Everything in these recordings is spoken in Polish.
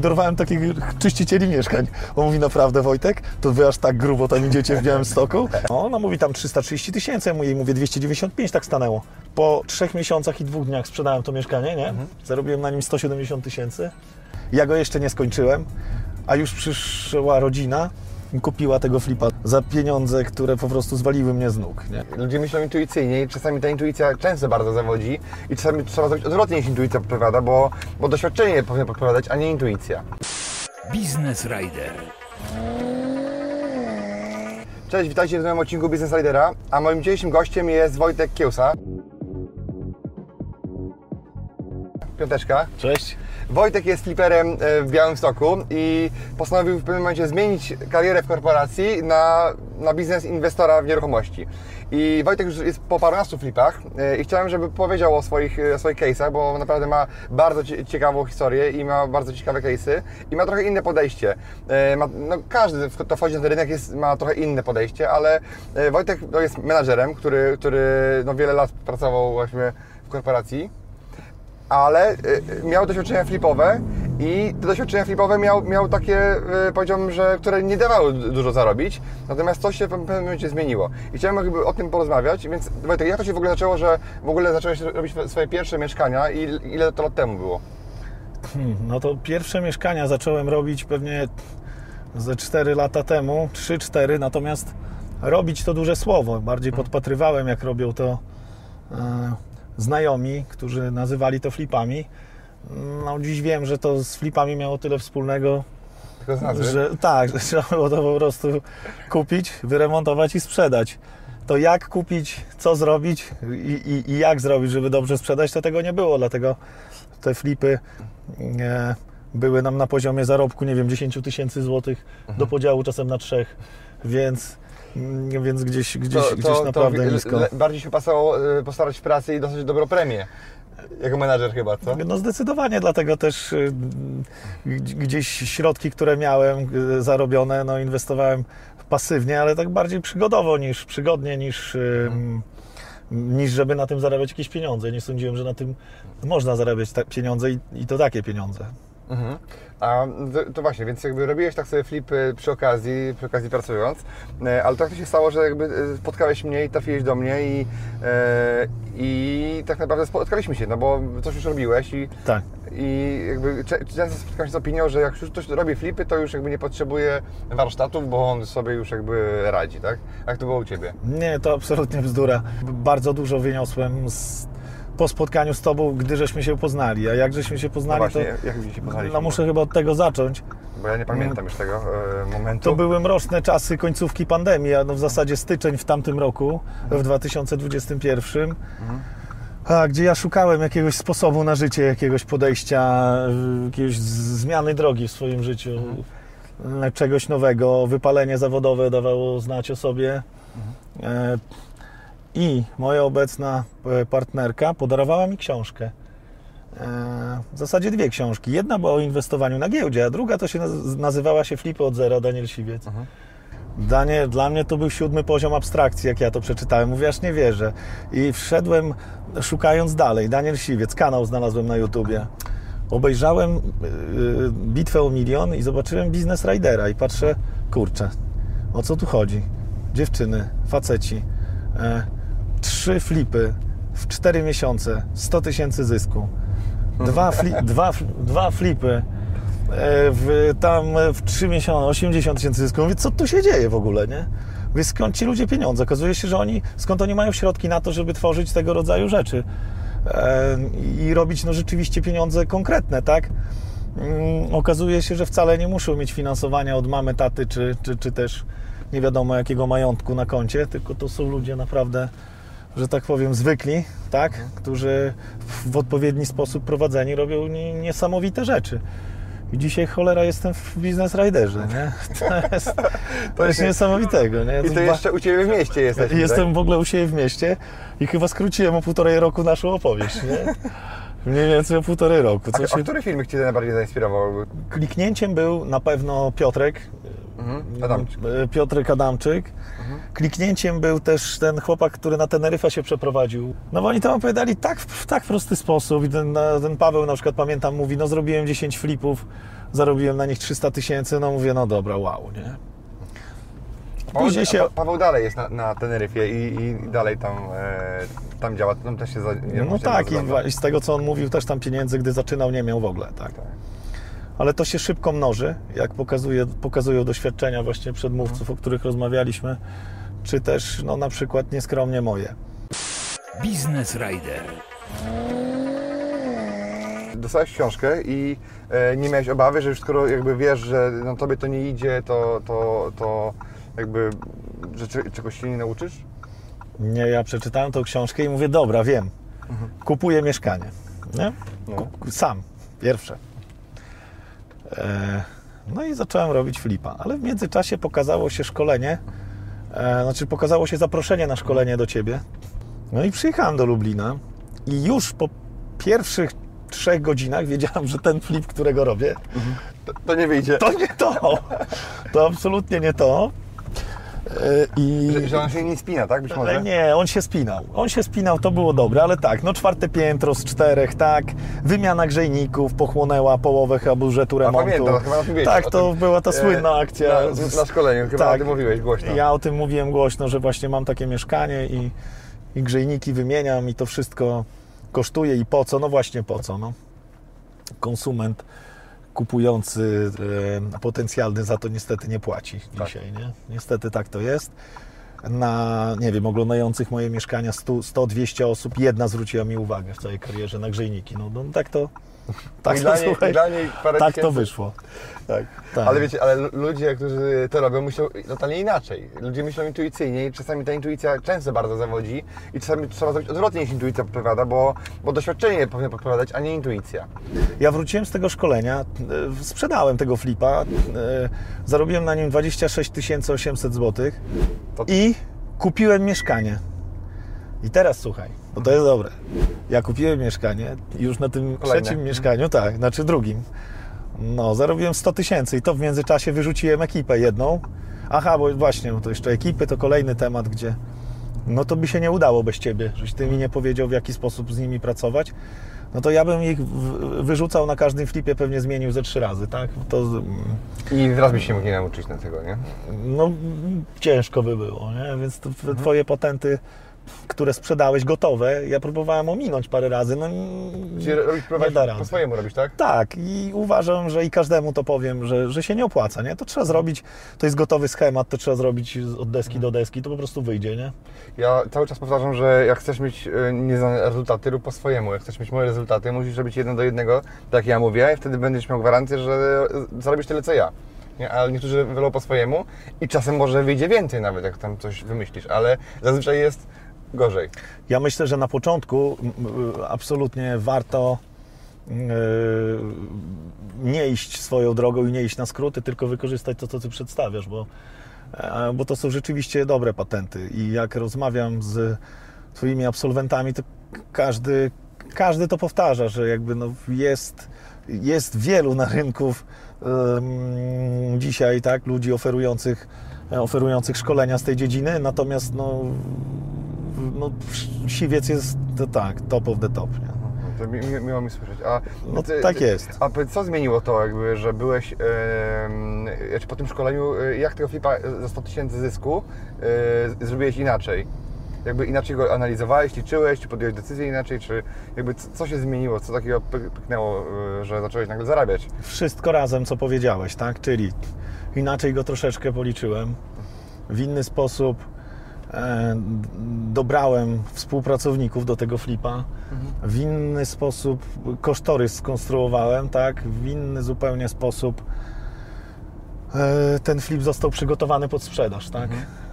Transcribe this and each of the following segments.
Dorwałem takich czyścicieli mieszkań. On mówi, naprawdę Wojtek, to wy aż tak grubo tam idziecie w Białymstoku? No, ona mówi tam 330 tysięcy, ja mu jej mówię 295, tak stanęło. Po trzech miesiącach i dwóch dniach sprzedałem to mieszkanie, nie? Zarobiłem na nim 170 tysięcy. Ja go jeszcze nie skończyłem, a już przyszła rodzina i kupiła tego flipa za pieniądze, które po prostu zwaliły mnie z nóg, nie? Ludzie myślą intuicyjnie i czasami ta intuicja często bardzo zawodzi i czasami trzeba zrobić odwrotnie niż intuicja podpowiada, bo, bo doświadczenie powinno podpowiadać, a nie intuicja. Business Rider. Cześć, witajcie w nowym odcinku Business Ridera, a moim dzisiejszym gościem jest Wojtek Kiełsa. Piąteczka. Cześć. Wojtek jest fliperem e, w Białymstoku i postanowił w pewnym momencie zmienić karierę w korporacji na, na biznes inwestora w nieruchomości. I Wojtek już jest po parunastu flipach e, i chciałem, żeby powiedział o swoich, e, o swoich case'ach, bo naprawdę ma bardzo cie- ciekawą historię i ma bardzo ciekawe case'y i ma trochę inne podejście. E, Ma, no, każdy, kto wchodzi na ten rynek, jest, ma trochę inne podejście, ale e, Wojtek no, jest menadżerem, który, który no, wiele lat pracował właśnie w korporacji ale y, miał doświadczenia flipowe i te doświadczenia flipowe miał, miał takie, y, powiedziałbym, że które nie dawały du- dużo zarobić, natomiast coś się w pewnym momencie zmieniło. I chciałem jakby o tym porozmawiać, więc Wojtek, jak to się w ogóle zaczęło, że w ogóle zacząłeś robić swoje pierwsze mieszkania i ile to lat temu było? Hmm, No to pierwsze mieszkania zacząłem robić pewnie ze 4 lata temu, 3-4, natomiast robić to duże słowo. Bardziej podpatrywałem, jak robią to e, znajomi, którzy nazywali to flipami. No dziś wiem, że to z flipami miało tyle wspólnego, że tak, że trzeba było to po prostu kupić, wyremontować i sprzedać. To jak kupić, co zrobić i, i, i jak zrobić, żeby dobrze sprzedać, to tego nie było, dlatego te flipy e, były nam na poziomie zarobku, nie wiem, 10 tysięcy złotych do podziału czasem na trzech, więc, mm, więc gdzieś, gdzieś, gdzieś naprawdę wi- nisko. bardziej się pasało y, postarać w pracy i dostać dobrą premię. Jako menadżer chyba, co? No zdecydowanie, dlatego też y, gdzieś środki, które miałem y, zarobione, no inwestowałem pasywnie, ale tak bardziej przygodowo niż przygodnie, niż, y, niż żeby na tym zarabiać jakieś pieniądze. Nie sądziłem, że na tym można zarabiać pieniądze i, i to takie pieniądze. Mhm. A to, to właśnie, więc jakby robiłeś tak sobie flipy przy okazji, przy okazji pracując, e, ale tak to się stało, że jakby e, spotkałeś mnie i trafiłeś do mnie i, e, i tak naprawdę spotkaliśmy się, no bo coś już robiłeś i, Tak. i jakby często spotykam się z opinią, że jak już ktoś robi flipy, to już jakby nie potrzebuje warsztatów, bo on sobie już jakby radzi, tak? Jak to było u Ciebie? Nie, to absolutnie bzdura. Bardzo dużo wyniosłem z, po spotkaniu z Tobą, gdy żeśmy się poznali. A jak żeśmy się No poznali, właśnie, to jak się poznaliśmy? no, muszę chyba od tego zacząć. Bo ja nie pamiętam już tego e, momentu. To były mroczne czasy końcówki pandemii, a no w zasadzie styczeń w tamtym roku, w 2021. A, gdzie ja szukałem jakiegoś sposobu na życie, jakiegoś podejścia, jakiejś zmiany drogi w swoim życiu, y, czegoś nowego. Wypalenie zawodowe dawało znać o sobie. E, I moja obecna e, partnerka podarowała mi książkę. E, W zasadzie dwie książki. Jedna była o inwestowaniu na giełdzie, a druga to się naz- nazywała się Flipy od zera, Daniel Siwiec. Danie, dla mnie to był siódmy poziom abstrakcji, jak ja to przeczytałem. Mówię, aż nie wierzę. I wszedłem szukając dalej. Daniel Siwiec, kanał znalazłem na YouTubie. Obejrzałem yy, Bitwę o milion i zobaczyłem Business Ridera i patrzę, kurczę, o co tu chodzi? Dziewczyny, faceci, e, trzy flipy w cztery miesiące, 100 tysięcy zysku. Dwa, fli, dwa, dwa flipy e, w, tam w 3 miesiące 80 tysięcy zysku. Mówię, co tu się dzieje w ogóle, nie? Mówię, skąd ci ludzie pieniądze? Okazuje się, że oni, skąd oni mają środki na to, żeby tworzyć tego rodzaju rzeczy e, i robić no, rzeczywiście pieniądze konkretne, tak? Mm, okazuje się, że wcale nie muszą mieć finansowania od mamy, taty, czy, czy, czy też nie wiadomo jakiego majątku na koncie, tylko to są ludzie naprawdę, że tak powiem, zwykli, tak? Którzy w odpowiedni sposób prowadzeni robią nie- niesamowite rzeczy. I dzisiaj cholera jestem w Business Riderze, nie? To jest, to jest niesamowitego, nie? I to jeszcze u Ciebie w mieście jesteś. Jestem w ogóle u siebie w mieście i chyba skróciłem o półtorej roku naszą opowieść, nie? Mniej więcej o półtorej roku. Tak? Co A, się... a który filmik Cię najbardziej zainspirował? Kliknięciem był na pewno Piotrek, Mhm. Adamczyk. e, Piotrek Adamczyk. Kliknięciem był też ten chłopak, który na Teneryfę się przeprowadził. No bo oni tam opowiadali tak, w tak prosty sposób i ten, ten Paweł na przykład pamiętam mówi, no zrobiłem 10 flipów, zarobiłem na nich 300 tysięcy, no mówię, no dobra, wow, nie? Później się- Paweł dalej jest na, na Teneryfie i, i dalej tam, e, tam działa, tam też się za, No tak, i, i z tego co on mówił, też tam pieniędzy, gdy zaczynał, nie miał w ogóle, tak. Tak. Ale to się szybko mnoży, jak pokazuje, pokazują doświadczenia właśnie przedmówców, o których rozmawialiśmy, czy też no, na przykład nieskromnie moje. Biznes Rider. Dostałeś książkę i e, nie miałeś obawy, że już skoro jakby wiesz, że no, tobie to nie idzie, to, to, to jakby, że cze- czegoś się nie nauczysz? Nie, ja przeczytałem tą książkę i mówię, dobra, wiem, kupuję mieszkanie. Nie? No. Sam, pierwsze. E, no i zacząłem robić flipa, ale w międzyczasie pokazało się szkolenie, e, znaczy pokazało się zaproszenie na szkolenie do Ciebie. No i przyjechałem do Lublina i już po pierwszych trzech godzinach wiedziałem, że ten flip, którego robię, To, to nie wyjdzie. to nie to. To absolutnie nie to. E, I... Że, że on się nie spina, tak? Być może? Nie, on się spinał. On się spinał, to było dobre, ale tak, no czwarte piętro z czterech, tak. Wymiana grzejników pochłonęła połowę chyba budżetu remontu. pamiętam, chyba mówiłeś, Tak, to była ta e, słynna akcja. na- na szkoleniu, chyba o tym mówiłeś głośno. Ja o tym mówiłem głośno, że właśnie mam takie mieszkanie i, i grzejniki wymieniam i to wszystko kosztuje i po co? No właśnie po co, no. Konsument kupujący e, potencjalny za to niestety nie płaci Tak. dzisiaj, nie? Niestety tak to jest. Na, nie wiem, oglądających moje mieszkania 100 100-200 osób, jedna zwróciła mi uwagę w całej karierze na grzejniki. No, no tak to, tak I to, dla niej, słuchaj, dla niej parę tak to wyszło. Tak. Tak. Ale wiecie, ale lu- ludzie, którzy to robią, myślą totalnie inaczej. Ludzie myślą intuicyjnie i czasami ta intuicja często bardzo zawodzi i czasami trzeba zrobić odwrotnie niż intuicja podpowiada, bo, bo doświadczenie powinno podpowiadać, a nie intuicja. Ja wróciłem z tego szkolenia, e, sprzedałem tego flipa, e, zarobiłem na nim 26 800 zł i kupiłem mieszkanie. I teraz słuchaj, bo to jest dobre. Ja kupiłem mieszkanie już na tym Kolejne. trzecim mieszkaniu, tak, znaczy drugim, no zarobiłem 100 tysięcy i to w międzyczasie wyrzuciłem ekipę jedną. Aha, bo właśnie, bo to jeszcze ekipy to kolejny temat, gdzie no to by się nie udało bez Ciebie, żeś Ty mi nie powiedział w jaki sposób z nimi pracować. No to ja bym ich wyrzucał na każdym flipie, pewnie zmienił ze trzy razy, tak? To mm, I teraz byś się mógł nie nauczyć na tego, nie? no, ciężko by było, nie? Więc te Twoje patenty, które sprzedałeś gotowe, ja próbowałem ominąć parę razy, no Czyli robić, nie da po rady. swojemu robić, tak? Tak, i uważam, że i każdemu to powiem, że, że się nie opłaca, nie? To trzeba zrobić, to jest gotowy schemat, to trzeba zrobić od deski do deski, to po prostu wyjdzie, nie? Ja cały czas powtarzam, że jak chcesz mieć e, nieznane rezultaty, rób po swojemu. Jak chcesz mieć moje rezultaty, musisz robić jeden do jednego, tak jak ja mówię, i wtedy będziesz miał gwarancję, że e, zarobisz tyle co ja. Nie? Ale niektórzy wolą po swojemu i czasem może wyjdzie więcej nawet, jak tam coś wymyślisz, ale zazwyczaj jest gorzej. Ja myślę, że na początku absolutnie warto yy, nie iść swoją drogą i nie iść na skróty, tylko wykorzystać to, co Ty przedstawiasz, bo, e, bo to są rzeczywiście dobre patenty. I jak rozmawiam z Twoimi absolwentami, to każdy, każdy to powtarza, że jakby no jest, jest wielu na rynku ym, dzisiaj tak, ludzi oferujących, oferujących szkolenia z tej dziedziny, natomiast no, no, siwiec jest to tak, top of the top. Nie? To mi, mi, miło mi słyszeć. A No tak jest. A co zmieniło to, jakby, że byłeś znaczy po tym szkoleniu, e, jak tego flipa za 100 tysięcy zysku e, zrobiłeś inaczej? Jakby inaczej go analizowałeś, liczyłeś, czy podjąłeś decyzję inaczej, czy jakby co się zmieniło, co takiego pyk- pyknęło, e, że zacząłeś nagle zarabiać? Wszystko razem, co powiedziałeś, tak? Czyli inaczej go troszeczkę policzyłem, w inny sposób dobrałem współpracowników do tego flipa, w inny sposób kosztorys skonstruowałem, tak? W inny zupełnie sposób e, ten flip został przygotowany pod sprzedaż, tak?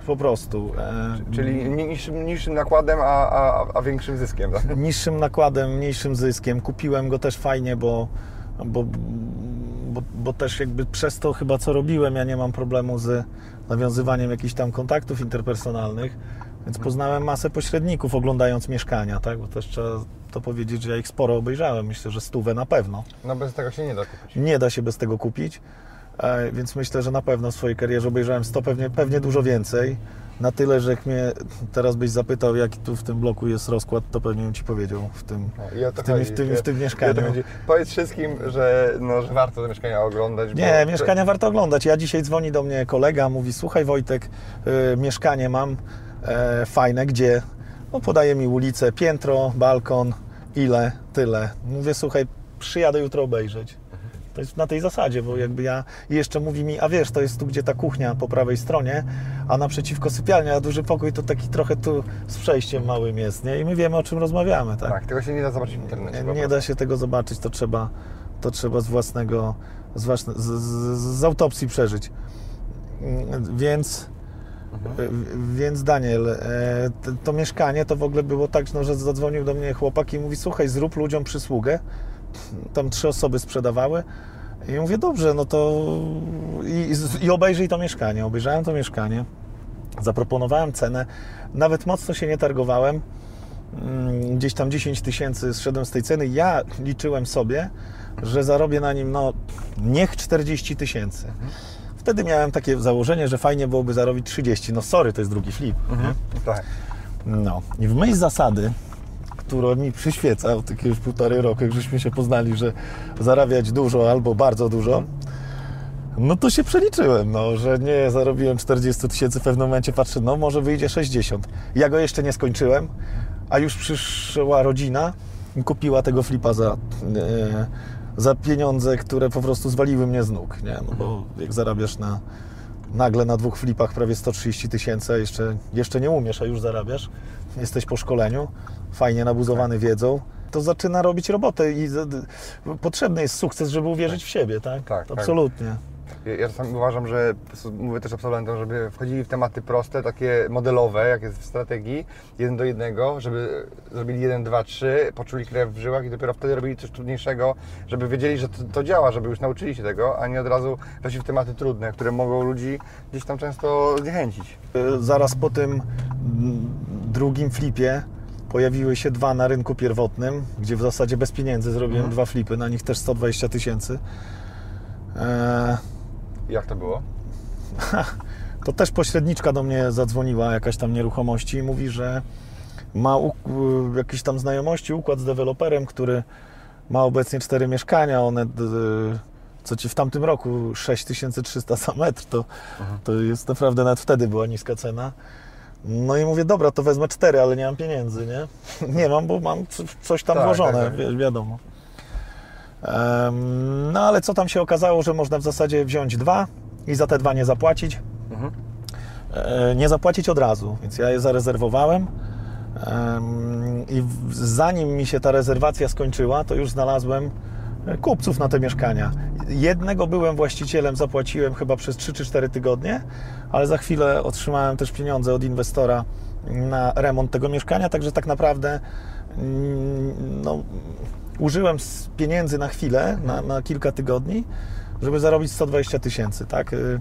Po prostu. E, Czyli ni- niższym, niższym nakładem, a, a, a większym zyskiem, tak? niższym nakładem, mniejszym zyskiem. Kupiłem go też fajnie, bo, bo, bo, bo też jakby przez to chyba co robiłem, ja nie mam problemu z nawiązywaniem jakichś tam kontaktów interpersonalnych, więc poznałem masę pośredników oglądając mieszkania, tak? Bo też trzeba to powiedzieć, że ja ich sporo obejrzałem, myślę, że stówę na pewno. No bez tego się nie da kupić. Nie da się bez tego kupić, więc myślę, że na pewno w swojej karierze obejrzałem 100, pewnie, pewnie dużo więcej. Na tyle, że jak mnie teraz byś zapytał, jaki tu w tym bloku jest rozkład, to pewnie bym Ci powiedział w tym, No, i o to w tym, chodzi. w tym, w tym mieszkaniu. chodzi. Powiedz wszystkim, że, no, że warto te mieszkania oglądać. Nie, bo- mieszkania warto oglądać. Ja dzisiaj dzwoni do mnie kolega, mówi: Słuchaj, Wojtek, y, mieszkanie mam e, fajne, gdzie? No, podaje mi ulicę, piętro, balkon, ile, tyle. Mówię: Słuchaj, przyjadę jutro obejrzeć. To jest na tej zasadzie, bo jakby ja. I jeszcze mówi mi: A wiesz, to jest tu, gdzie ta kuchnia po prawej stronie, a naprzeciwko sypialnia, a duży pokój to taki trochę tu z przejściem małym jest, nie? I my wiemy, o czym rozmawiamy, tak? Tak, tego się nie da zobaczyć w internecie. Nie prostu. da się tego zobaczyć, to trzeba, to trzeba z własnego, z, własne, z, z, z autopsji przeżyć. Mm, Więc, Mhm. więc Daniel, e, to, to mieszkanie to w ogóle było tak, no, że zadzwonił do mnie chłopak i mówi, słuchaj, zrób ludziom przysługę. Tam trzy osoby sprzedawały. I mówię, dobrze, no to i, i obejrzyj to mieszkanie. Obejrzałem to mieszkanie, zaproponowałem cenę, nawet mocno się nie targowałem mm, gdzieś tam 10 tysięcy zszedłem z tej ceny. Ja liczyłem sobie, że zarobię na nim, no niech 40 tysięcy. Wtedy miałem takie założenie, że fajnie byłoby zarobić 30. No sorry, to jest drugi flip. Mhm. Tak. No i w myśl zasady, która mi przyświeca od jakiegoś półtorej roku, jak żeśmy się poznali, że zarabiać dużo albo bardzo dużo, no to się przeliczyłem, no, że nie zarobiłem 40 tysięcy, w pewnym momencie patrzę, no może wyjdzie 60. Ja go jeszcze nie skończyłem, a już przyszła rodzina kupiła tego flipa za, e, za pieniądze, które po prostu zwaliły mnie z nóg, nie? No bo jak zarabiasz na, nagle na dwóch flipach prawie 130 tysięcy, jeszcze, jeszcze nie umiesz, a już zarabiasz, jesteś po szkoleniu, fajnie nabuzowany wiedzą, to zaczyna robić robotę i potrzebny jest sukces, żeby uwierzyć w siebie, tak? Tak, tak. Absolutnie. Ja, ja czasami uważam, że mówię też absolwentom, żeby wchodzili w tematy proste, takie modelowe, jak jest w strategii, jeden do jednego, żeby zrobili jeden, dwa, trzy, poczuli krew w żyłach i dopiero wtedy robili coś trudniejszego, żeby wiedzieli, że to, to działa, żeby już nauczyli się tego, a nie od razu weszli w tematy trudne, które mogą ludzi gdzieś tam często zniechęcić. Y, Zaraz po tym drugim flipie pojawiły się dwa na rynku pierwotnym, gdzie w zasadzie bez pieniędzy zrobiłem Mhm. dwa flipy, na nich też 120 tysięcy. E, Jak to było? To też pośredniczka do mnie zadzwoniła, jakaś tam nieruchomości i mówi, że ma y, jakieś tam znajomości, układ z deweloperem, który ma obecnie cztery mieszkania, one d- co ci w tamtym roku 6300 za metr, to, to jest naprawdę nawet wtedy była niska cena. No i mówię, dobra, to wezmę cztery, ale nie mam pieniędzy, nie? Nie mam, bo mam coś tam Tak, włożone, tak, tak. wi- wiadomo. No ale co tam się okazało, że można w zasadzie wziąć dwa i za te dwa nie zapłacić. Mhm. E, Nie zapłacić od razu, więc ja je zarezerwowałem. Em, I zanim mi się ta rezerwacja skończyła, to już znalazłem e, kupców na te mieszkania. Jednego byłem właścicielem, zapłaciłem chyba przez 3 czy 4 tygodnie, ale za chwilę otrzymałem też pieniądze od inwestora na remont tego mieszkania, także tak naprawdę mm, no, użyłem pieniędzy na chwilę, na, na kilka tygodni, żeby zarobić 120 tysięcy, tak? Y,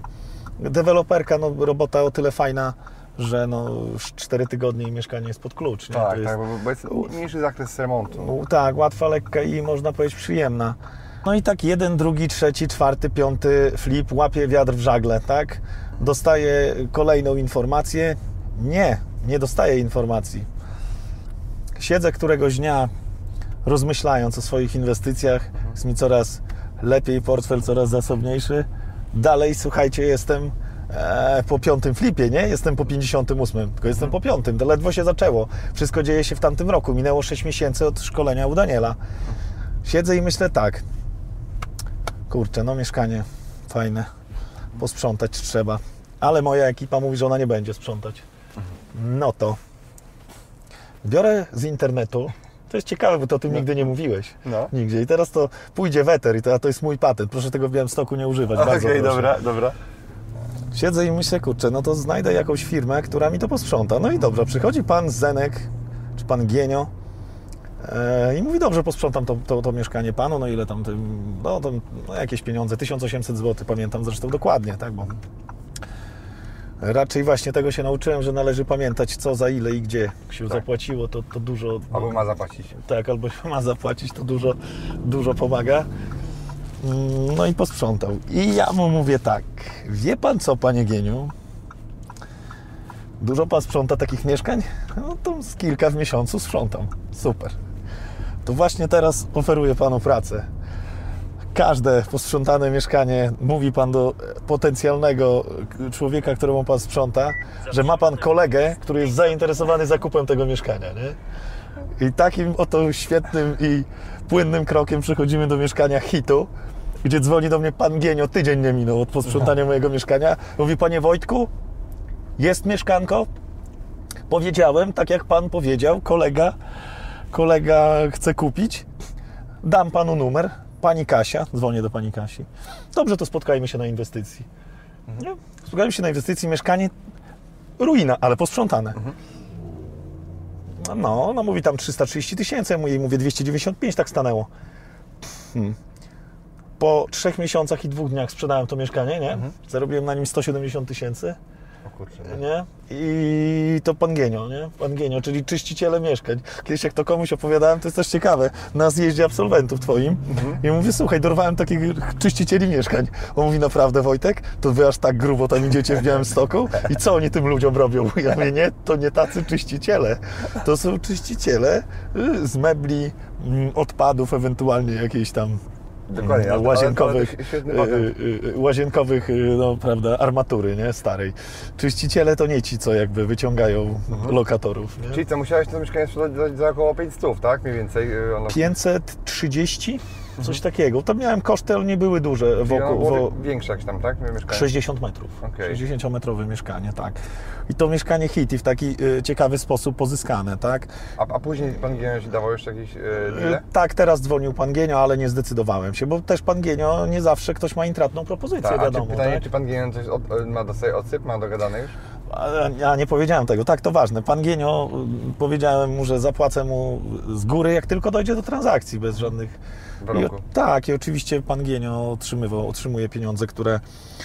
Deweloperka, no robota o tyle fajna, że no już 4 tygodnie i mieszkanie jest pod klucz, nie? To Tak, jest, tak, bo, jest mniejszy zakres remontu. tak, łatwa, lekka i można powiedzieć przyjemna. No i tak jeden, drugi, trzeci, czwarty, piąty flip łapie wiatr w żagle, tak? Dostaje kolejną informację. Nie, nie dostaję informacji. Siedzę któregoś dnia rozmyślając o swoich inwestycjach. Jest mi coraz lepiej, portfel coraz zasobniejszy. Dalej, słuchajcie, jestem e, po piątym flipie, nie? Jestem po 58, tylko jestem po piątym. To ledwo się zaczęło. Wszystko dzieje się w tamtym roku. Minęło 6 miesięcy od szkolenia u Daniela. Siedzę i myślę tak. Kurczę, no mieszkanie fajne. Posprzątać trzeba. Ale moja ekipa mówi, że ona nie będzie sprzątać. No to biorę z internetu. To jest ciekawe, bo to o tym nigdy nie mówiłeś. No. Nigdzie. I teraz to pójdzie weter i to, a to jest mój patent. Proszę tego w Białymstoku nie używać. Okej, proszę. dobra, dobra. Siedzę i myślę, kurczę, no to znajdę jakąś firmę, która mi to posprząta. No i dobrze, przychodzi pan Zenek, czy pan Gienio E, I mówi, dobrze, posprzątam to, to, to mieszkanie panu, no ile tam, no, to, no jakieś pieniądze, 1800 zł, pamiętam zresztą dokładnie, tak, bo raczej właśnie tego się nauczyłem, że należy pamiętać co, za ile i gdzie się zapłaciło, to, to dużo... Albo ma zapłacić. Tak, albo się ma zapłacić, to dużo, dużo pomaga. Mm, No i posprzątał. I ja mu mówię tak, wie pan co, panie Gieniu? Dużo pan sprząta takich mieszkań? No to z kilka w miesiącu sprzątam. Super. To właśnie teraz oferuję panu pracę. Każde posprzątane mieszkanie mówi pan do potencjalnego człowieka, któremu pan sprząta, że ma pan kolegę, który jest zainteresowany zakupem tego mieszkania, nie? I takim oto świetnym i płynnym krokiem przechodzimy do mieszkania hitu, gdzie dzwoni do mnie pan Gienio, tydzień nie minął od posprzątania mojego mieszkania. Mówi, panie Wojtku, jest mieszkanko? Powiedziałem, tak jak pan powiedział, kolega, kolega chce kupić. Dam panu numer. Pani Kasia, dzwonię do pani Kasi. Dobrze, to spotkajmy się na inwestycji. Nie? Spotkajmy się na inwestycji, mieszkanie ruina, ale posprzątane. No, no mówi tam 330 tysięcy, ja jej mówię 295, tak stanęło. Hmm. Po trzech miesiącach i dwóch dniach sprzedałem to mieszkanie, nie? Zarobiłem na nim 170 tysięcy, kurczę, nie? nie? I to pan Genio, nie? Pan Genio, czyli czyściciele mieszkań. Kiedyś jak to komuś opowiadałem, to jest też ciekawe, na zjeździe absolwentów twoim. I mówię, słuchaj, dorwałem takich czyścicieli mieszkań. On mówi, naprawdę Wojtek, to wy aż tak grubo tam idziecie w Białymstoku? I co oni tym ludziom robią? Ja mówię, nie, to nie tacy czyściciele. To są czyściciele y, z mebli, mm, odpadów, ewentualnie jakiejś tam Dokładnie, ale- łazienkowych, y, y, y, łazienkowych, no prawda, armatury, nie, starej. Czyściciele to nie ci, co jakby wyciągają lokatorów, nie? Czyli co, musiałeś to mieszkanie sprzedać za, za około 500, tak? Mniej więcej. Ono, 530? Coś takiego. To miałem koszty, ale nie były duże wokół. Wo, większe jakieś tam, tak? Mieszkanie. 60 metrów. Okej. 60-metrowe mieszkanie, tak. I to mieszkanie Hiti w taki y, ciekawy sposób pozyskane, tak? A, a później pan Gienio ci dawał jeszcze jakieś y, Y? Tak, teraz dzwonił pan Genio, ale nie zdecydowałem się, bo też pan Genio nie zawsze ktoś ma intratną propozycję, Tak, a czy wiadomo. pytanie, tak? czy pan Gienio coś od, ma do sobie odsyp, ma dogadane już? A Ja nie powiedziałem tego. Tak, to ważne. Pan Gienio, y, powiedziałem mu, że zapłacę mu z góry, jak tylko dojdzie do transakcji, bez żadnych... I, tak, i oczywiście pan Gienio otrzymywał, otrzymuje pieniądze, które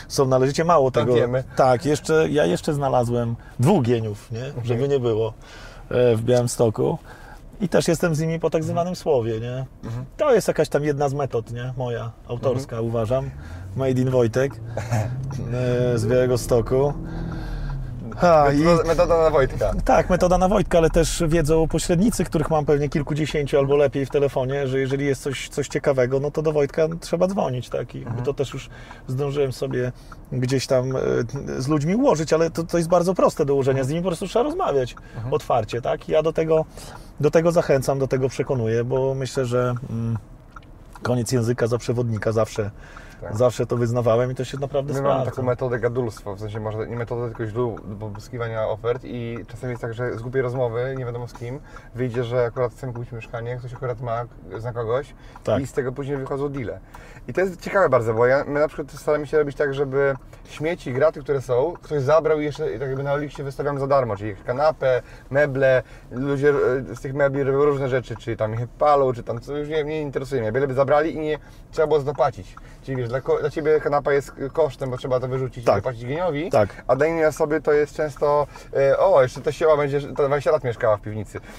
są należycie mało tego. Tantiemy. Tak, jeszcze, ja jeszcze znalazłem dwóch Gieniów, nie? żeby nie było, e, w Białymstoku. I też jestem z nimi po tak zwanym słowie, nie? To jest jakaś tam jedna z metod, nie? Moja, autorska, uważam. Made in Wojtek e, z Białego Stoku. Ha, i, Metoda, metoda na Wojtka. tak, metoda na Wojtka, ale też wiedzą pośrednicy, których mam pewnie kilkudziesięciu albo lepiej w telefonie, że jeżeli jest coś, coś ciekawego, no to do Wojtka trzeba dzwonić, tak? I to też już zdążyłem sobie gdzieś tam e, z ludźmi ułożyć, ale to, to jest bardzo proste do ułożenia. Z nimi po prostu trzeba rozmawiać otwarcie, tak? Ja do tego, do tego zachęcam, do tego przekonuję, bo myślę, że mm, koniec języka za przewodnika zawsze, Tak. zawsze to wyznawałem i to się naprawdę My sprawdza. mamy taką metodę gadulstwa, w sensie może nie metodę, tylko źródło do pozyskiwania ofert i czasem jest tak, że z głupiej rozmowy, nie wiadomo z kim, wyjdzie, że akurat chcemy kupić mieszkanie, ktoś akurat ma, zna kogoś Tak. i z tego później wychodzą deale. I to jest ciekawe bardzo, bo ja, my na przykład staramy się robić tak, żeby śmieci, graty, które są, ktoś zabrał i jeszcze tak jakby na liście wystawiamy za darmo, czyli kanapę, meble, ludzie e, z tych mebli robią różne rzeczy, czy tam ich palą, czy tam, co już nie, nie interesuje mnie, byleby zabrali i nie trzeba było zapłacić. Czyli wiesz, dla, dla Ciebie kanapa jest kosztem, bo trzeba to wyrzucić Tak. i wypłacić geniowi, Tak. a dla innej osoby to jest często, e, o, jeszcze ta siła będzie, to 20 lat mieszkała w piwnicy.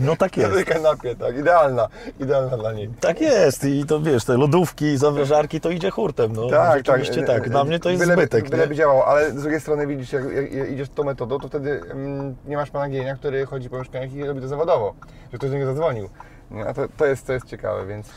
No tak Na jest. tej kanapie, tak, idealna, idealna dla niej. Tak jest i to wiesz, te lodówki, zamrażarki to idzie hurtem, no rzeczywiście tak, dla mnie to jest byleby, zbytek, Byleby nie? działało, ale z drugiej strony widzisz, jak, jak, idziesz tą metodą, to wtedy mm, nie masz pana Gienia, który chodzi po mieszkaniach i robi to zawodowo, że ktoś do niego zadzwonił. A to, to, jest, to jest ciekawe, więc...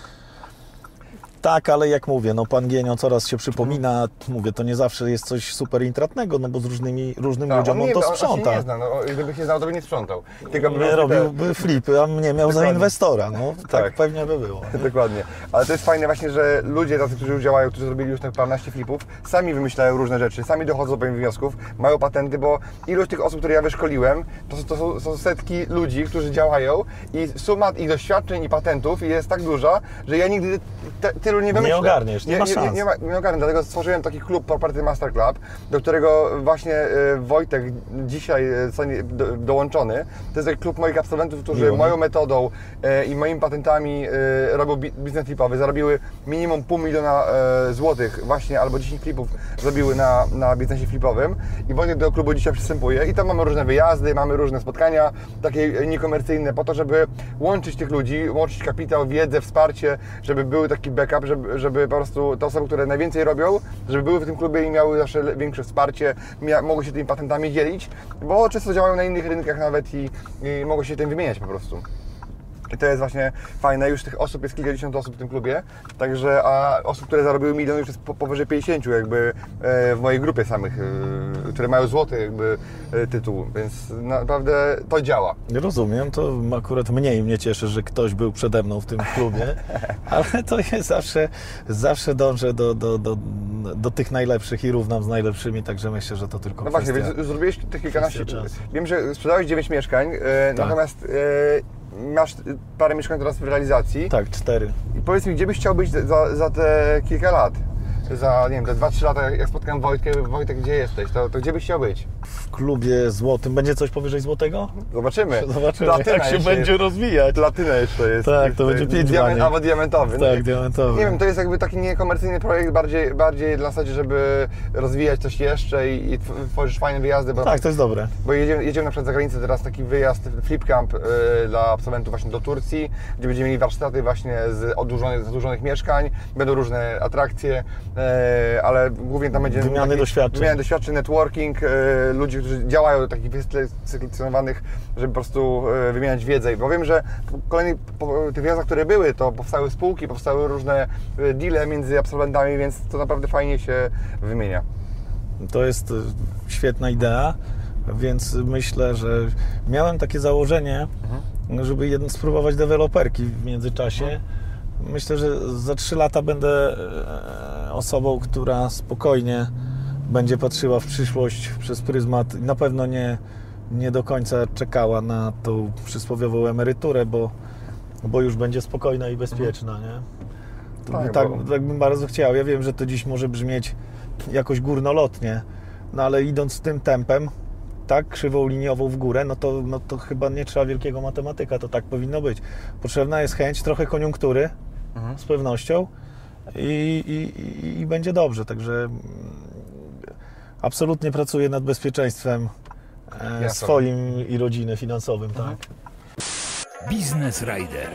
Tak, ale jak mówię, no pan Gienio coraz się przypomina, mówię, to nie zawsze jest coś super intratnego, no bo z różnymi, różnym Tak, ludziom on, nie, to on, on się sprząta. nie zna, no, gdyby się znał, to by nie sprzątał. Tylko by Nie miał te- robiłby flipy, a mnie miał za Dokładnie. inwestora, no tak, Tak. pewnie by było. Dokładnie. Ale to jest fajne właśnie, że ludzie tacy, którzy już działają, którzy zrobili już tak paręnaście flipów, sami wymyślają różne rzeczy, sami dochodzą do pewnych wniosków, mają patenty, bo ilość tych osób, które ja wyszkoliłem, to, są- to są, są setki ludzi, którzy działają i suma ich doświadczeń i patentów jest tak duża, że ja nigdy te, tylu nie wymyślę. ogarniesz, nie nie, szans. nie, ma, nie ogarnę, dlatego stworzyłem taki klub Property Master Club, do którego właśnie e, Wojtek dzisiaj e, zostanie do, dołączony. To jest taki klub moich absolwentów, którzy Miło mi. moją metodą e, i moimi patentami robią bi- biznes flipowy. Zarobiły minimum pół miliona złotych właśnie, albo 10 flipów zrobiły na, na biznesie flipowym. I Wojtek do klubu dzisiaj przystępuje i tam mamy różne wyjazdy, mamy różne spotkania, takie niekomercyjne, po to, żeby łączyć tych ludzi, łączyć kapitał, wiedzę, wsparcie, żeby był taki backup, żeby, żeby po prostu te osoby, które najwięcej robią, żeby były w tym klubie i miały zawsze większe wsparcie, mia, mogły się tymi patentami dzielić, bo często działają na innych rynkach nawet i, i mogą się tym wymieniać po prostu. I to jest właśnie fajne, już tych osób jest kilkadziesiąt osób w tym klubie, także a osób, które zarobiły milion już jest po, powyżej 50 jakby e, w mojej grupie samych, e, które mają złoty jakby e, tytuł, więc naprawdę to działa. Rozumiem, to akurat mniej mnie cieszy, że ktoś był przede mną w tym klubie, ale to jest zawsze, zawsze dążę do, do, do, do tych najlepszych i równam z najlepszymi, także myślę, że to tylko No właśnie, więc zrobiłeś tych kilkanaście, wiem, że sprzedałeś 9 mieszkań, Tak. natomiast masz parę mieszkań teraz w realizacji Tak, cztery. i powiedz mi, gdzie byś chciał być za, za te kilka lat? Za, nie wiem, te 2-3 lata, jak spotkałem Wojtkę, Wojtek, gdzie jesteś, to, to gdzie byś chciał być? W klubie złotym. Będzie coś powyżej złotego? Zobaczymy. Zobaczymy, Platyna jak się będzie jest. rozwijać. Platyna jeszcze jest. Tak, to będzie pięć diament. Albo diamentowy. No Tak, nie- diamentowy. Nie wiem, to jest jakby taki niekomercyjny projekt, bardziej, bardziej dla zasadzie, żeby rozwijać coś jeszcze i, i tw- tworzysz fajne wyjazdy, bo, Tak, to jest dobre. bo jedziemy, jedziemy na przykład za granicę teraz taki wyjazd Flip Camp y, dla absolwentów właśnie do Turcji, gdzie będziemy mieli warsztaty właśnie z odłużonych, zadłużonych mieszkań, będą różne atrakcje, y, ale głównie tam będzie Wymiany doświadczeń. wymiany doświadczeń, networking, y, ludzi, którzy działają do takich wyselekcjonowanych, żeby po prostu y, wymieniać wiedzę. Bo wiem, że po kolejnych tych wyjazdach, które były, to powstały spółki, powstały różne y, deale między absolwentami, więc to naprawdę fajnie się wymienia. To jest e, świetna idea, więc myślę, że miałem takie założenie, żeby jeden, spróbować deweloperki w międzyczasie. Myślę, że za 3 lata będę e, osobą, która spokojnie będzie patrzyła w przyszłość przez pryzmat. Na pewno nie, nie do końca czekała na tą przysłowiową emeryturę, bo, bo już będzie spokojna i bezpieczna, nie? Tak, tak, bo- tak bym bardzo chciał. Ja wiem, że to dziś może brzmieć jakoś górnolotnie, no ale idąc tym tempem, tak, krzywą liniową w górę, no to, no to chyba nie trzeba wielkiego matematyka, to tak powinno być. Potrzebna jest chęć, trochę koniunktury, z pewnością i, i, i, będzie dobrze, także absolutnie pracuję nad bezpieczeństwem e, Jasne. swoim i rodziny finansowym, tak. Biznes Rider.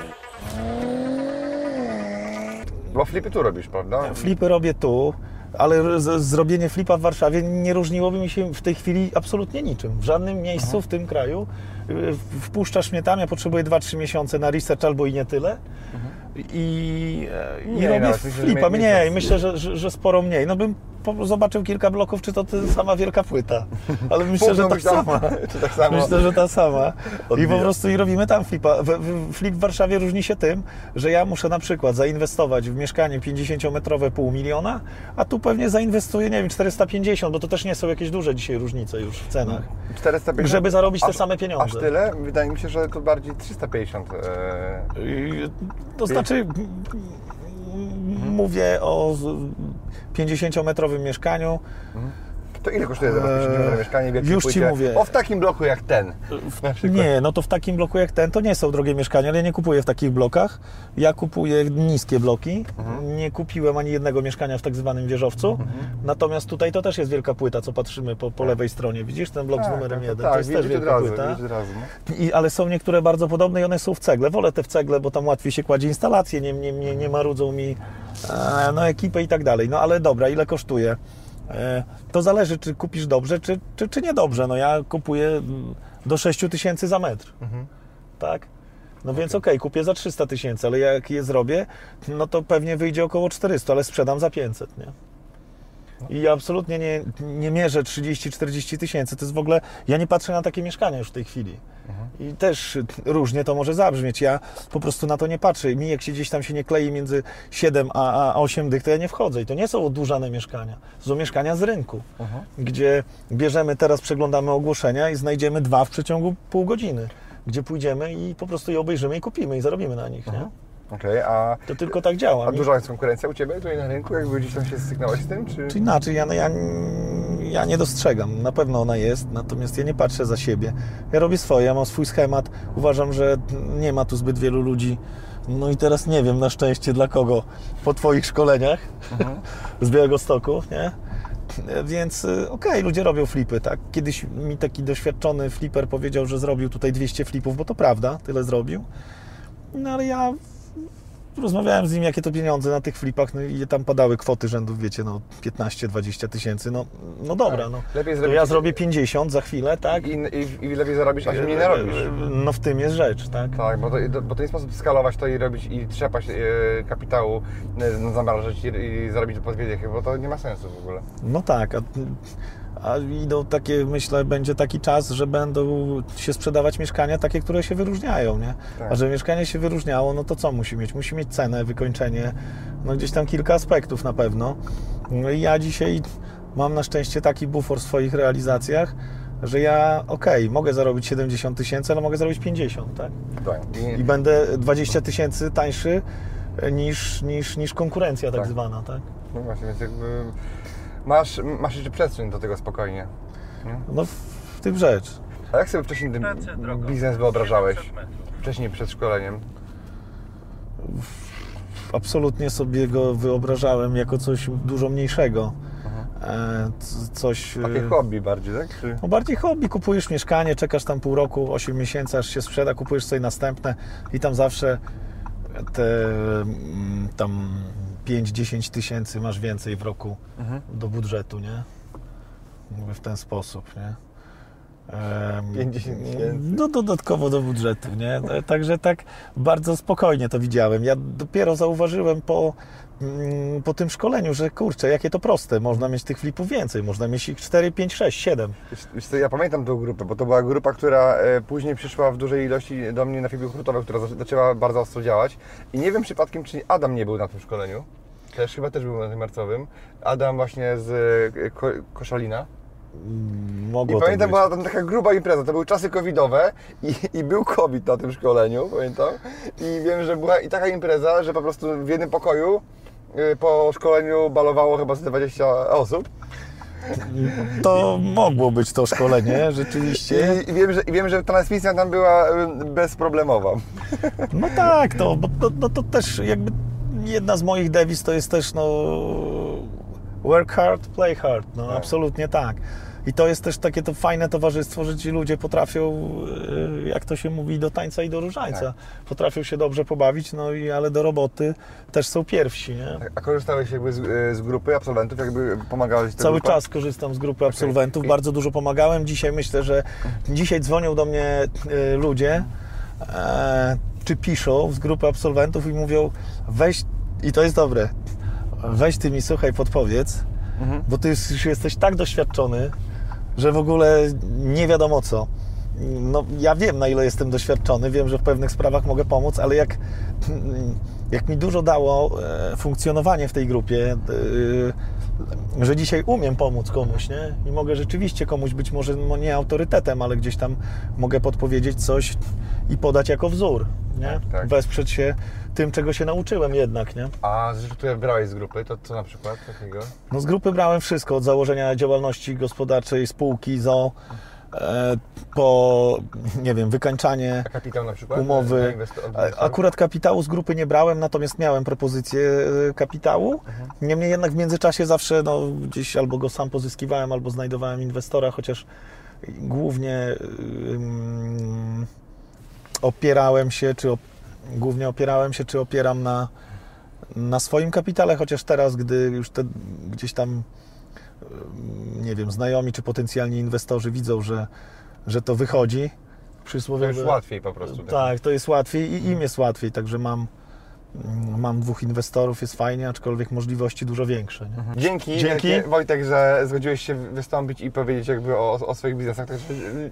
Bo flipy tu robisz, prawda? Flipy robię tu, ale z, zrobienie flipa w Warszawie nie różniłoby mi się w tej chwili absolutnie niczym. W żadnym miejscu w tym kraju. Y, Wpuszczasz mnie tam, ja potrzebuję 2-3 miesiące na research albo i nie tyle. I, e, i Nie, robię no, myślę, że flipa mniej- mniej, myślę, że, że, że sporo mniej. No bym zobaczył kilka bloków, czy to ta sama wielka płyta. Ale myślę, że ta sama. Tak samo? Myślę, że ta sama. I po prostu i robimy tam flipa. Flip w Warszawie różni się tym, że ja muszę na przykład zainwestować w mieszkanie 50-metrowe pół miliona, a tu pewnie zainwestuję, nie wiem, 450, bo to też nie są jakieś duże dzisiaj różnice już w cenach. 450? Żeby zarobić te Aż- same pieniądze. Aż tyle? Wydaje mi się, że to bardziej 350. E... I, To znaczy, mówię o z- 50-metrowym mieszkaniu. To ile kosztuje Eee, mieszkanie w już ci płycie? mówię. O w takim bloku jak ten. Nie, no to w takim bloku jak ten, to nie są drogie mieszkania, ale ja nie kupuję w takich blokach. Ja kupuję niskie bloki. Mhm. Nie kupiłem ani jednego mieszkania w tak zwanym wieżowcu. Natomiast tutaj to też jest wielka płyta, co patrzymy po, po lewej stronie. Widzisz ten blok z Tak, numerem tak, 1? tak, to jest też wielka razu, płyta. razu, no. I, ale są niektóre bardzo podobne i one są w cegle. Wolę te w cegle, bo tam łatwiej się kładzie instalacje, nie, nie, nie, nie marudzą mi e, no, ekipę i tak dalej. No ale dobra, ile kosztuje? E, to zależy, czy kupisz dobrze, czy, czy, czy niedobrze. No ja kupuję mm, do 6 tysięcy za metr. Tak? No więc okej, kupię za 300 tysięcy, ale jak je zrobię, no to pewnie wyjdzie około 400, ale sprzedam za 500, nie? I absolutnie nie, nie mierzę 30-40 tysięcy. To jest w ogóle. Ja nie patrzę na takie mieszkania już w tej chwili. I też różnie to może zabrzmieć. Ja po prostu na to nie patrzę. Mi jak się gdzieś tam się nie klei między 7 a, a 8 dych, to ja nie wchodzę. I to nie są odłużane mieszkania. To są mieszkania z rynku, gdzie bierzemy, teraz przeglądamy ogłoszenia i znajdziemy dwa w przeciągu pół godziny. Gdzie pójdziemy i po prostu je obejrzymy i kupimy i zarobimy na nich. Nie? Okej, a, To tylko tak działa. a Nie- duża jest konkurencja u Ciebie tutaj na rynku? Jakby gdzieś tam się styknąłeś z tym, czy... Czy inaczej, ja, ja, ja nie dostrzegam. Na pewno ona jest, natomiast ja nie patrzę za siebie. Ja robię swoje, ja mam swój schemat. Uważam, że nie ma tu zbyt wielu ludzi. No i teraz nie wiem na szczęście dla kogo po Twoich szkoleniach z Białego Stoku, nie? Więc y, okej, ludzie robią flipy, tak. Kiedyś mi taki doświadczony fliper powiedział, że zrobił tutaj 200 flipów, bo to prawda, tyle zrobił. No ale ja rozmawiałem z nim, jakie to pieniądze na tych flipach, no i tam padały kwoty rzędu, wiecie, no 15-20 tysięcy, no, no dobra, Tak. no. Lepiej To ja zrobię 50 za chwilę, tak? I, i, I lepiej zarobić, a się mniej narobisz. No w tym jest rzecz, tak? Tak, bo to, bo to nie sposób skalować to i robić i trzepać e, kapitału, e, zamrażać i, i zarobić po dwie bo to nie ma sensu w ogóle. No tak, a, a idą takie, myślę, będzie taki czas, że będą się sprzedawać mieszkania takie, które się wyróżniają, nie? Tak. A żeby mieszkanie się wyróżniało, no to co musi mieć? Musi mieć cenę, wykończenie, no gdzieś tam kilka aspektów na pewno. No i ja dzisiaj mam na szczęście taki bufor w swoich realizacjach, że ja, okej, mogę zarobić 70 tysięcy, ale mogę zarobić 50, tak? Tak. I, I będę 20 tysięcy tańszy niż, niż, niż konkurencja tak, Tak. zwana, tak? no właśnie, więc jakby masz, masz jeszcze przestrzeń do tego spokojnie. Nie? No w, w tym rzecz. A jak sobie wcześniej ten biznes wyobrażałeś? Wcześniej przed szkoleniem? absolutnie sobie go wyobrażałem jako coś dużo mniejszego. E, c- coś. Takie e, hobby bardziej, tak? Czy... No bardziej hobby, kupujesz mieszkanie, czekasz tam pół roku, 8 miesięcy, aż się sprzeda, kupujesz sobie następne i tam zawsze te mm, tam 5-10 tysięcy masz więcej w roku do budżetu, nie? Mówię w ten sposób, nie? Em, 5-10 tysięcy. No dodatkowo do budżetu, nie? No, Także tak bardzo spokojnie to widziałem. Ja dopiero zauważyłem po, po tym szkoleniu, że kurczę, jakie to proste. Można mieć tych flipów więcej, można mieć ich 4, 5, 6, 7. Wiesz, co, ja pamiętam tą grupę, bo to była grupa, która e, później przyszła w dużej ilości do mnie na filmie hurtowe, która za- zaczęła bardzo ostro działać. I nie wiem przypadkiem, czy Adam nie był na tym szkoleniu. Też chyba też był na tym marcowym. Adam właśnie z e, ko, Koszalina. Mogło I tak pamiętam, była tam taka gruba impreza, to były czasy covidowe i, i był COVID na tym szkoleniu, pamiętam. I wiem, że była i taka impreza, że po prostu w jednym pokoju po szkoleniu balowało chyba z 20 osób. To mogło być to szkolenie, rzeczywiście. I, wiem, że, wiem, że transmisja tam była y, bezproblemowa. No tak, to, bo to, no to też jakby jedna z moich dewiz to jest też no work hard, play hard, no Tak. absolutnie tak. I to jest też takie to fajne towarzystwo, że ci ludzie potrafią, y, jak to się mówi, do tańca i do różańca. Tak. Potrafią się dobrze pobawić, no i ale do roboty też są pierwsi, nie? A korzystałeś jakby z, y, z grupy absolwentów, jakby pomagałeś Cały grupie? czas korzystam z grupy absolwentów, I- bardzo dużo pomagałem. Dzisiaj myślę, że dzisiaj dzwonią do mnie e, ludzie, e, czy piszą z grupy absolwentów i mówią, weź, i to jest dobre, weź ty mi słuchaj, podpowiedz, Mhm. bo ty już jesteś tak doświadczony, że w ogóle nie wiadomo co. No, ja wiem, na ile jestem doświadczony, wiem, że w pewnych sprawach mogę pomóc, ale jak, jak mi dużo dało e, funkcjonowanie w tej grupie, e, że dzisiaj umiem pomóc komuś, nie? I mogę rzeczywiście komuś być może no, nie autorytetem, ale gdzieś tam mogę podpowiedzieć coś i podać jako wzór, nie? Tak, tak. Wesprzeć się tym, czego się nauczyłem jednak, nie? A rzeczy, które wybrałeś z grupy, to co na przykład takiego? No z grupy brałem wszystko, od założenia działalności gospodarczej, spółki, ZO, po, nie wiem, wykańczanie umowy. Inwestorów? Akurat kapitału z grupy nie brałem, natomiast miałem propozycję e, kapitału. Niemniej jednak w międzyczasie zawsze no, gdzieś albo go sam pozyskiwałem, albo znajdowałem inwestora, chociaż głównie opierałem się, czy op, głównie opierałem się, czy opieram na, na swoim kapitale, chociaż teraz, gdy już te, gdzieś tam nie wiem, znajomi czy potencjalni inwestorzy widzą, że, że to wychodzi, To przysłowiowe... już łatwiej po prostu. Tak, to jest łatwiej i im jest łatwiej, także mam, mm, mam dwóch inwestorów, jest fajnie, aczkolwiek możliwości dużo większe. Nie? Dzięki, Dzięki. wielkie, Wojtek, że zgodziłeś się wystąpić i powiedzieć jakby o, o swoich biznesach. Także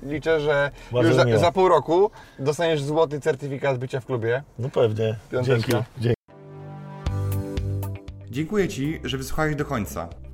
liczę, że Bardzo już za, za pół roku dostaniesz złoty certyfikat bycia w klubie. No pewnie. Piąteczka. Dzięki. Dzięki. Dziękuję Ci, że wysłuchałeś do końca.